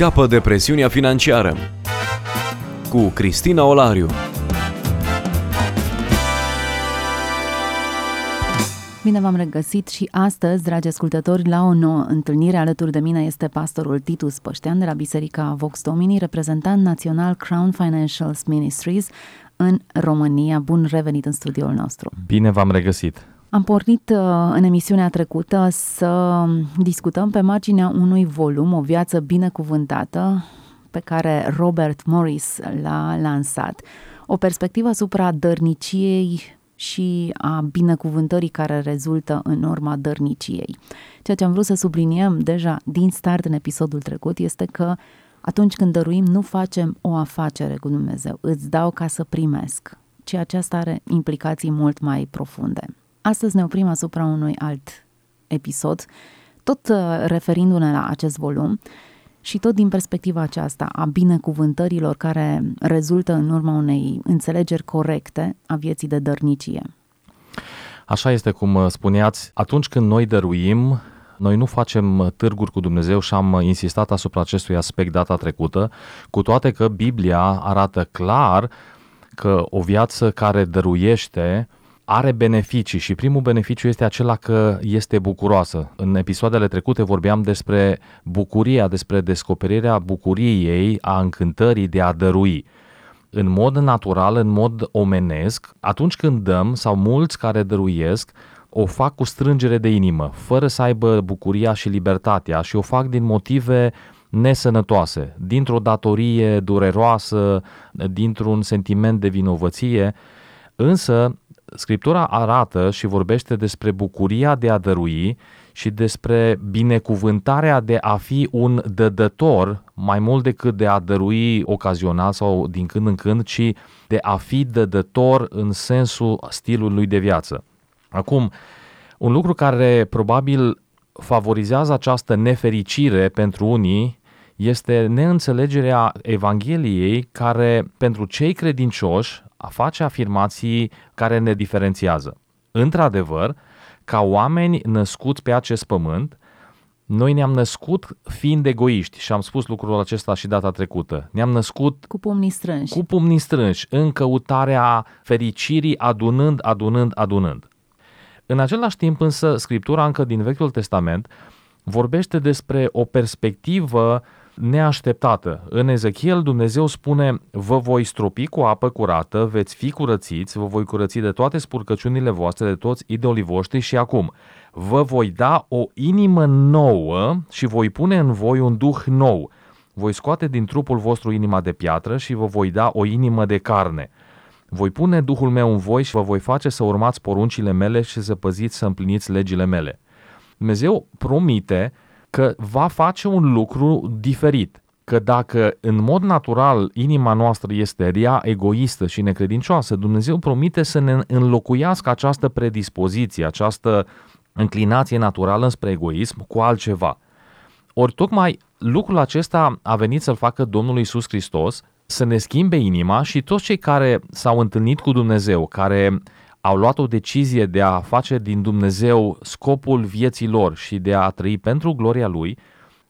Scapă de presiunea financiară cu Cristina Olariu. Bine v-am regăsit și astăzi, dragi ascultători, la o nouă întâlnire. Alături de mine este pastorul Titus Păștean de la Biserica Vox Domini, reprezentant național Crown Financial Ministries în România. Bun revenit în studioul nostru! Bine v-am regăsit! Am pornit uh, în emisiunea trecută să discutăm pe marginea unui volum, o viață binecuvântată, pe care Robert Morris l-a lansat, o perspectivă asupra dărniciei și a binecuvântării care rezultă în urma dărniciei. Ceea ce am vrut să subliniem deja din start în episodul trecut este că atunci când dăruim, nu facem o afacere cu Dumnezeu, îți dau ca să primesc, ci aceasta are implicații mult mai profunde. Astăzi ne oprim asupra unui alt episod, tot uh, referindu-ne la acest volum și tot din perspectiva aceasta a binecuvântărilor care rezultă în urma unei înțelegeri corecte a vieții de dărnicie. Așa este cum uh, spuneați, atunci când noi dăruim, noi nu facem uh, târguri cu Dumnezeu și am insistat asupra acestui aspect data trecută, cu toate că Biblia arată clar că o viață care dăruiește are beneficii și primul beneficiu este acela că este bucuroasă. În episoadele trecute vorbeam despre bucuria, despre descoperirea bucuriei, a încântării de a dărui. În mod natural, în mod omenesc, atunci când dăm, sau mulți care dăruiesc, o fac cu strângere de inimă, fără să aibă bucuria și libertatea și o fac din motive nesănătoase, dintr-o datorie dureroasă, dintr-un sentiment de vinovăție, însă Scriptura arată și vorbește despre bucuria de a dărui și despre binecuvântarea de a fi un dădător mai mult decât de a dărui ocazional sau din când în când, ci de a fi dădător în sensul stilului de viață. Acum, un lucru care probabil favorizează această nefericire pentru unii este neînțelegerea Evangheliei care pentru cei credincioși a face afirmații care ne diferențiază. Într-adevăr, ca oameni născuți pe acest pământ, noi ne-am născut fiind egoiști și am spus lucrul acesta și data trecută. Ne-am născut cu pumnii strânși. Cu pumnii strânși, în căutarea fericirii, adunând, adunând, adunând. În același timp însă, Scriptura încă din Vechiul Testament vorbește despre o perspectivă neașteptată. În Ezechiel Dumnezeu spune, vă voi stropi cu apă curată, veți fi curățiți, vă voi curăți de toate spurcăciunile voastre, de toți idolii voștri și acum vă voi da o inimă nouă și voi pune în voi un duh nou. Voi scoate din trupul vostru inima de piatră și vă voi da o inimă de carne. Voi pune Duhul meu în voi și vă voi face să urmați poruncile mele și să păziți să împliniți legile mele. Dumnezeu promite că va face un lucru diferit. Că dacă în mod natural inima noastră este rea, egoistă și necredincioasă, Dumnezeu promite să ne înlocuiască această predispoziție, această înclinație naturală spre egoism cu altceva. Ori tocmai lucrul acesta a venit să-l facă Domnul Isus Hristos, să ne schimbe inima și toți cei care s-au întâlnit cu Dumnezeu, care au luat o decizie de a face din Dumnezeu scopul vieții lor și de a trăi pentru gloria Lui,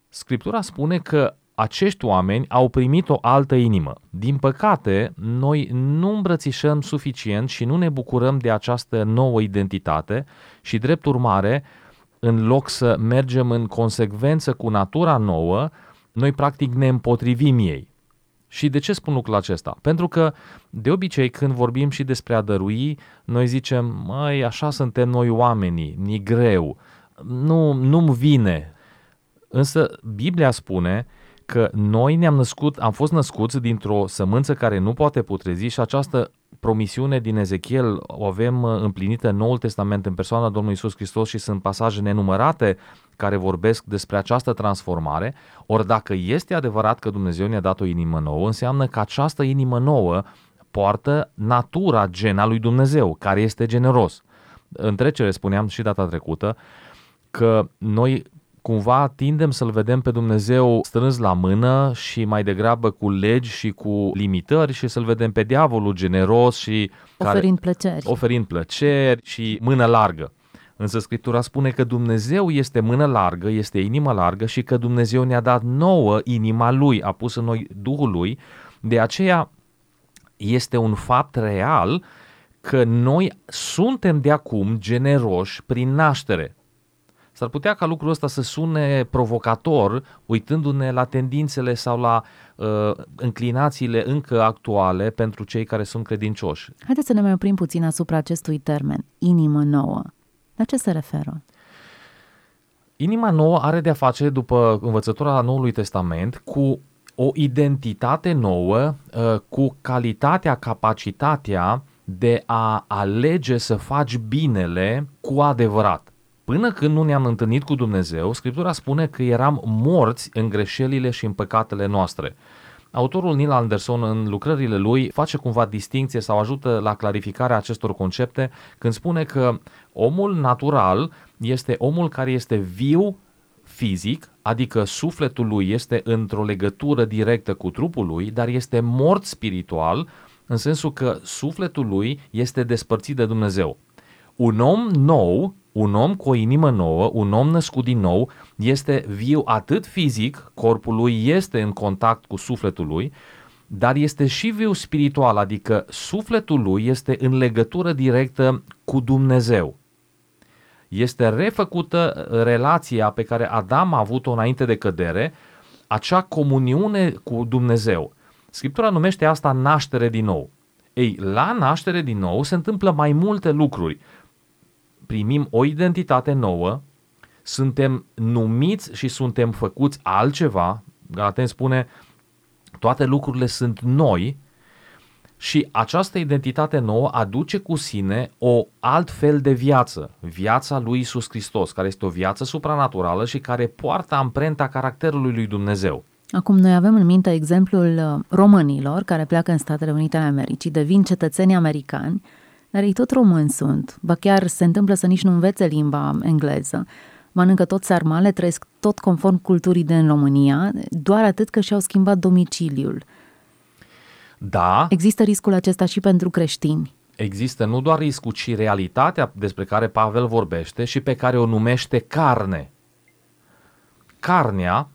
Scriptura spune că acești oameni au primit o altă inimă. Din păcate, noi nu îmbrățișăm suficient și nu ne bucurăm de această nouă identitate și, drept urmare, în loc să mergem în consecvență cu natura nouă, noi practic ne împotrivim ei. Și de ce spun lucrul acesta? Pentru că de obicei când vorbim și despre a dărui, noi zicem, măi, așa suntem noi oamenii, ni greu, nu, nu-mi vine. Însă Biblia spune că noi ne-am născut, am fost născuți dintr-o sămânță care nu poate putrezi și această promisiune din Ezechiel o avem uh, împlinită în Noul Testament în persoana Domnului Isus Hristos și sunt pasaje nenumărate care vorbesc despre această transformare. Ori dacă este adevărat că Dumnezeu ne-a dat o inimă nouă, înseamnă că această inimă nouă poartă natura gena lui Dumnezeu, care este generos. În trecere spuneam și data trecută că noi cumva tindem să-L vedem pe Dumnezeu strâns la mână și mai degrabă cu legi și cu limitări și să-L vedem pe diavolul generos și oferind care, plăceri. Oferind plăceri și mână largă. Însă Scriptura spune că Dumnezeu este mână largă, este inimă largă și că Dumnezeu ne-a dat nouă inima Lui, a pus în noi Duhul Lui. De aceea este un fapt real că noi suntem de acum generoși prin naștere. S-ar putea ca lucrul ăsta să sune provocator, uitându-ne la tendințele sau la uh, înclinațiile încă actuale pentru cei care sunt credincioși. Haideți să ne mai oprim puțin asupra acestui termen, inimă nouă. La ce se referă? Inima nouă are de-a face, după învățătura Noului Testament, cu o identitate nouă, uh, cu calitatea, capacitatea de a alege să faci binele cu adevărat. Până când nu ne-am întâlnit cu Dumnezeu, Scriptura spune că eram morți în greșelile și în păcatele noastre. Autorul Neil Anderson în lucrările lui face cumva distinție sau ajută la clarificarea acestor concepte când spune că omul natural este omul care este viu fizic, adică sufletul lui este într-o legătură directă cu trupul lui, dar este mort spiritual, în sensul că sufletul lui este despărțit de Dumnezeu. Un om nou un om cu o inimă nouă, un om născut din nou, este viu atât fizic, corpul lui este în contact cu sufletul lui, dar este și viu spiritual, adică sufletul lui este în legătură directă cu Dumnezeu. Este refăcută relația pe care Adam a avut-o înainte de cădere, acea comuniune cu Dumnezeu. Scriptura numește asta naștere din nou. Ei, la naștere din nou se întâmplă mai multe lucruri primim o identitate nouă, suntem numiți și suntem făcuți altceva, Galaten spune, toate lucrurile sunt noi și această identitate nouă aduce cu sine o alt fel de viață, viața lui Isus Hristos, care este o viață supranaturală și care poartă amprenta caracterului lui Dumnezeu. Acum noi avem în minte exemplul uh, românilor care pleacă în Statele Unite ale Americii, devin cetățeni americani dar ei tot români sunt, ba chiar se întâmplă să nici nu învețe limba engleză. Mănâncă tot sarmale, trăiesc tot conform culturii din România, doar atât că și-au schimbat domiciliul. Da. Există riscul acesta și pentru creștini. Există nu doar riscul, ci realitatea despre care Pavel vorbește și pe care o numește carne. Carnea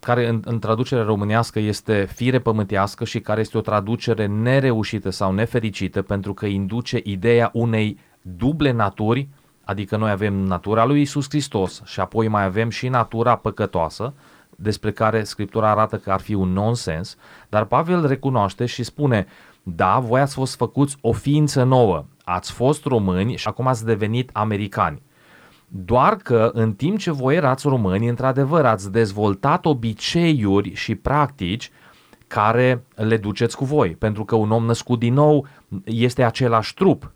care în, în traducere românească este fire pământească și care este o traducere nereușită sau nefericită pentru că induce ideea unei duble naturi, adică noi avem natura lui Isus Hristos și apoi mai avem și natura păcătoasă, despre care Scriptura arată că ar fi un nonsens, dar Pavel recunoaște și spune, da, voi ați fost făcuți o ființă nouă, ați fost români și acum ați devenit americani. Doar că în timp ce voi erați români, într-adevăr, ați dezvoltat obiceiuri și practici care le duceți cu voi, pentru că un om născut din nou este același trup.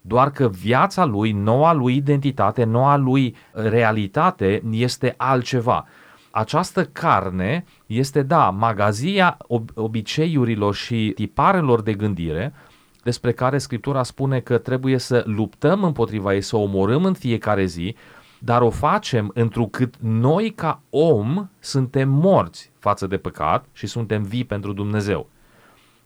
Doar că viața lui, noua lui identitate, noua lui realitate este altceva. Această carne este, da, magazia obiceiurilor și tiparelor de gândire, despre care Scriptura spune că trebuie să luptăm împotriva ei, să o omorâm în fiecare zi, dar o facem întrucât noi ca om suntem morți față de păcat și suntem vii pentru Dumnezeu.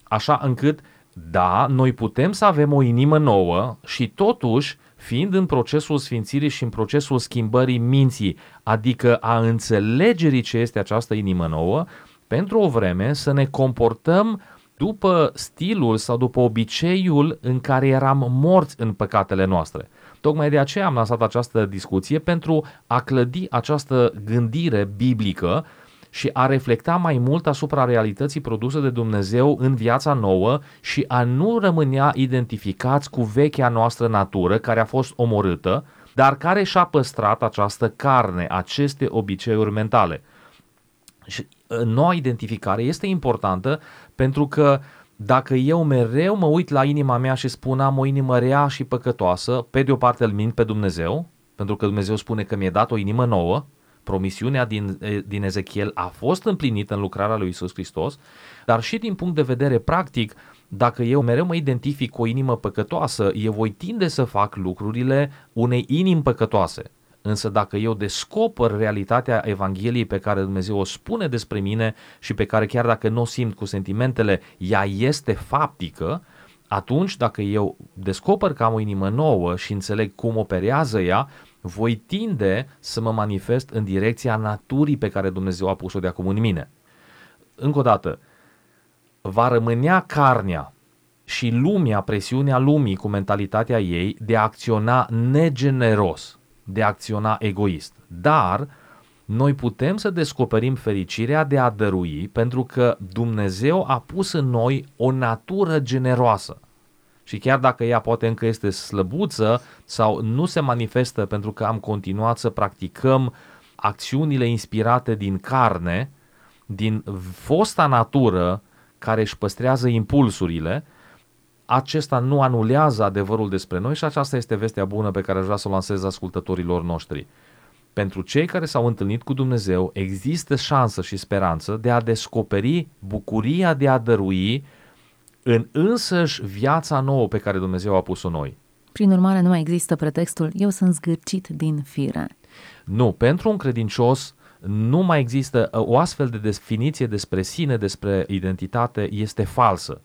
Așa încât, da, noi putem să avem o inimă nouă și totuși, fiind în procesul sfințirii și în procesul schimbării minții, adică a înțelegerii ce este această inimă nouă, pentru o vreme să ne comportăm după stilul sau după obiceiul în care eram morți în păcatele noastre. Tocmai de aceea am lansat această discuție pentru a clădi această gândire biblică și a reflecta mai mult asupra realității produse de Dumnezeu în viața nouă și a nu rămânea identificați cu vechea noastră natură care a fost omorâtă, dar care și-a păstrat această carne, aceste obiceiuri mentale. Și uh, noua identificare este importantă pentru că dacă eu mereu mă uit la inima mea și spun am o inimă rea și păcătoasă, pe de o parte îl mint pe Dumnezeu, pentru că Dumnezeu spune că mi-e dat o inimă nouă, promisiunea din, din Ezechiel a fost împlinită în lucrarea lui Isus Hristos, dar și din punct de vedere practic, dacă eu mereu mă identific cu o inimă păcătoasă, eu voi tinde să fac lucrurile unei inimi păcătoase. Însă dacă eu descoper realitatea Evangheliei pe care Dumnezeu o spune despre mine și pe care chiar dacă nu o simt cu sentimentele, ea este faptică, Atunci, dacă eu descoper că am o inimă nouă și înțeleg cum operează ea, voi tinde să mă manifest în direcția naturii pe care Dumnezeu a pus-o de acum în mine. Încă o dată, va rămânea carnea și lumea, presiunea lumii cu mentalitatea ei de a acționa negeneros, de a acționa egoist. Dar noi putem să descoperim fericirea de a dărui pentru că Dumnezeu a pus în noi o natură generoasă. Și chiar dacă ea poate încă este slăbuță sau nu se manifestă pentru că am continuat să practicăm acțiunile inspirate din carne, din fosta natură care își păstrează impulsurile, acesta nu anulează adevărul despre noi și aceasta este vestea bună pe care aș vrea să o lansez ascultătorilor noștri. Pentru cei care s-au întâlnit cu Dumnezeu, există șansă și speranță de a descoperi bucuria de a dărui în însăși viața nouă pe care Dumnezeu a pus-o noi. Prin urmare, nu mai există pretextul, eu sunt zgârcit din fire. Nu, pentru un credincios nu mai există o astfel de definiție despre sine, despre identitate, este falsă.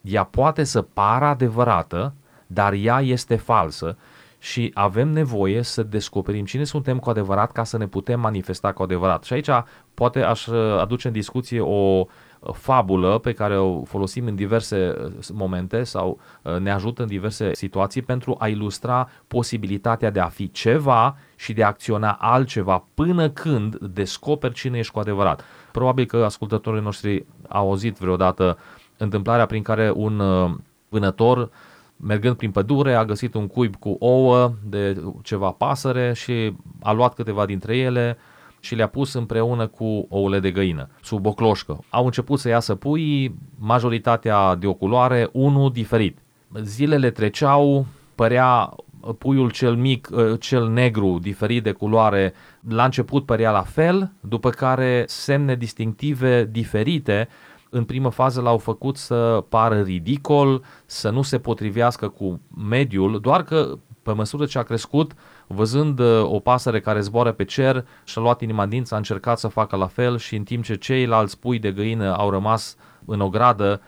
Ea poate să pară adevărată, dar ea este falsă și avem nevoie să descoperim cine suntem cu adevărat ca să ne putem manifesta cu adevărat. Și aici poate aș aduce în discuție o fabulă pe care o folosim în diverse uh, momente sau uh, ne ajută în diverse situații pentru a ilustra posibilitatea de a fi ceva și de a acționa altceva până când descoperi cine ești cu adevărat. Probabil că ascultătorii noștri au auzit vreodată întâmplarea prin care un uh, vânător mergând prin pădure, a găsit un cuib cu ouă de ceva pasăre și a luat câteva dintre ele, și le-a pus împreună cu ouăle de găină, sub o cloșcă. Au început să iasă pui, majoritatea de o culoare, unul diferit. Zilele treceau, părea puiul cel mic, ă, cel negru, diferit de culoare, la început părea la fel, după care semne distinctive diferite în primă fază l-au făcut să pară ridicol, să nu se potrivească cu mediul, doar că pe măsură ce a crescut, văzând uh, o pasăre care zboară pe cer, și-a luat inima din a încercat să facă la fel și în timp ce ceilalți pui de găină au rămas în o gradă,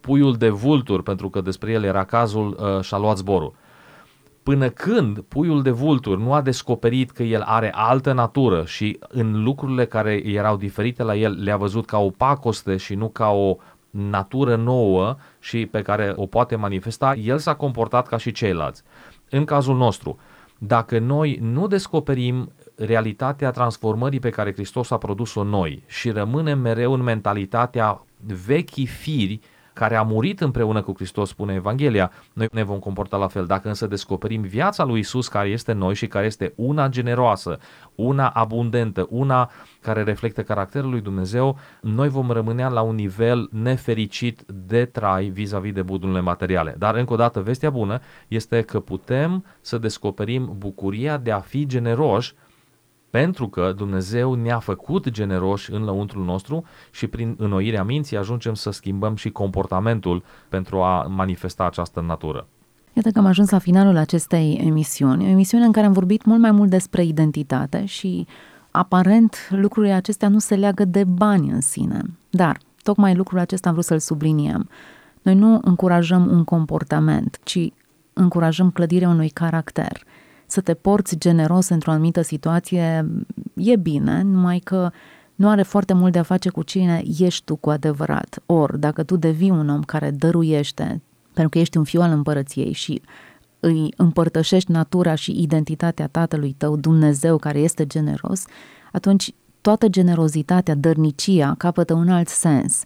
puiul de vultur, pentru că despre el era cazul, uh, și-a luat zborul. Până când puiul de vultur nu a descoperit că el are altă natură și în lucrurile care erau diferite la el le-a văzut ca o pacoste și nu ca o natură nouă și pe care o poate manifesta, el s-a comportat ca și ceilalți. În cazul nostru, dacă noi nu descoperim realitatea transformării pe care Hristos a produs-o noi și rămânem mereu în mentalitatea vechii firi care a murit împreună cu Hristos, spune Evanghelia, noi ne vom comporta la fel. Dacă însă descoperim viața lui Isus care este noi și care este una generoasă, una abundentă, una care reflectă caracterul lui Dumnezeu, noi vom rămâne la un nivel nefericit de trai vis-a-vis de bunurile materiale. Dar, încă o dată, vestea bună este că putem să descoperim bucuria de a fi generoși pentru că Dumnezeu ne-a făcut generoși în lăuntrul nostru și prin înnoirea minții ajungem să schimbăm și comportamentul pentru a manifesta această natură. Iată că am ajuns la finalul acestei emisiuni, o emisiune în care am vorbit mult mai mult despre identitate și aparent lucrurile acestea nu se leagă de bani în sine. Dar tocmai lucrul acesta am vrut să-l subliniem. Noi nu încurajăm un comportament, ci încurajăm clădirea unui caracter – să te porți generos într-o anumită situație e bine, numai că nu are foarte mult de a face cu cine ești tu cu adevărat. Ori, dacă tu devii un om care dăruiește, pentru că ești un fiu al împărăției și îi împărtășești natura și identitatea tatălui tău, Dumnezeu care este generos, atunci toată generozitatea, dărnicia capătă un alt sens.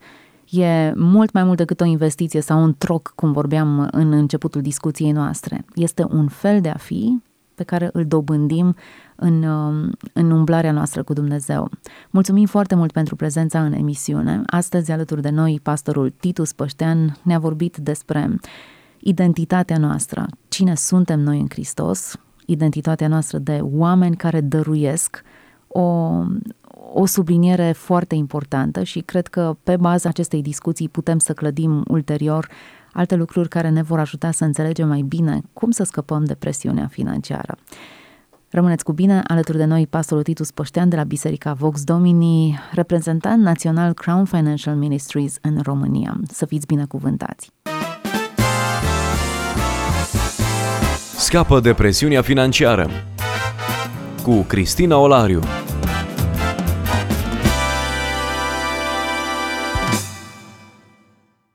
E mult mai mult decât o investiție sau un troc, cum vorbeam în începutul discuției noastre. Este un fel de a fi pe care îl dobândim în, um, în umblarea noastră cu Dumnezeu. Mulțumim foarte mult pentru prezența în emisiune. Astăzi, alături de noi, pastorul Titus Păștean ne-a vorbit despre identitatea noastră, cine suntem noi în Hristos, identitatea noastră de oameni care dăruiesc, o, o subliniere foarte importantă și cred că pe baza acestei discuții putem să clădim ulterior alte lucruri care ne vor ajuta să înțelegem mai bine cum să scăpăm de presiunea financiară. Rămâneți cu bine, alături de noi pastorul Titus Păștean de la Biserica Vox Domini, reprezentant național Crown Financial Ministries în România. Să fiți binecuvântați! Scapă de presiunea financiară cu Cristina Olariu.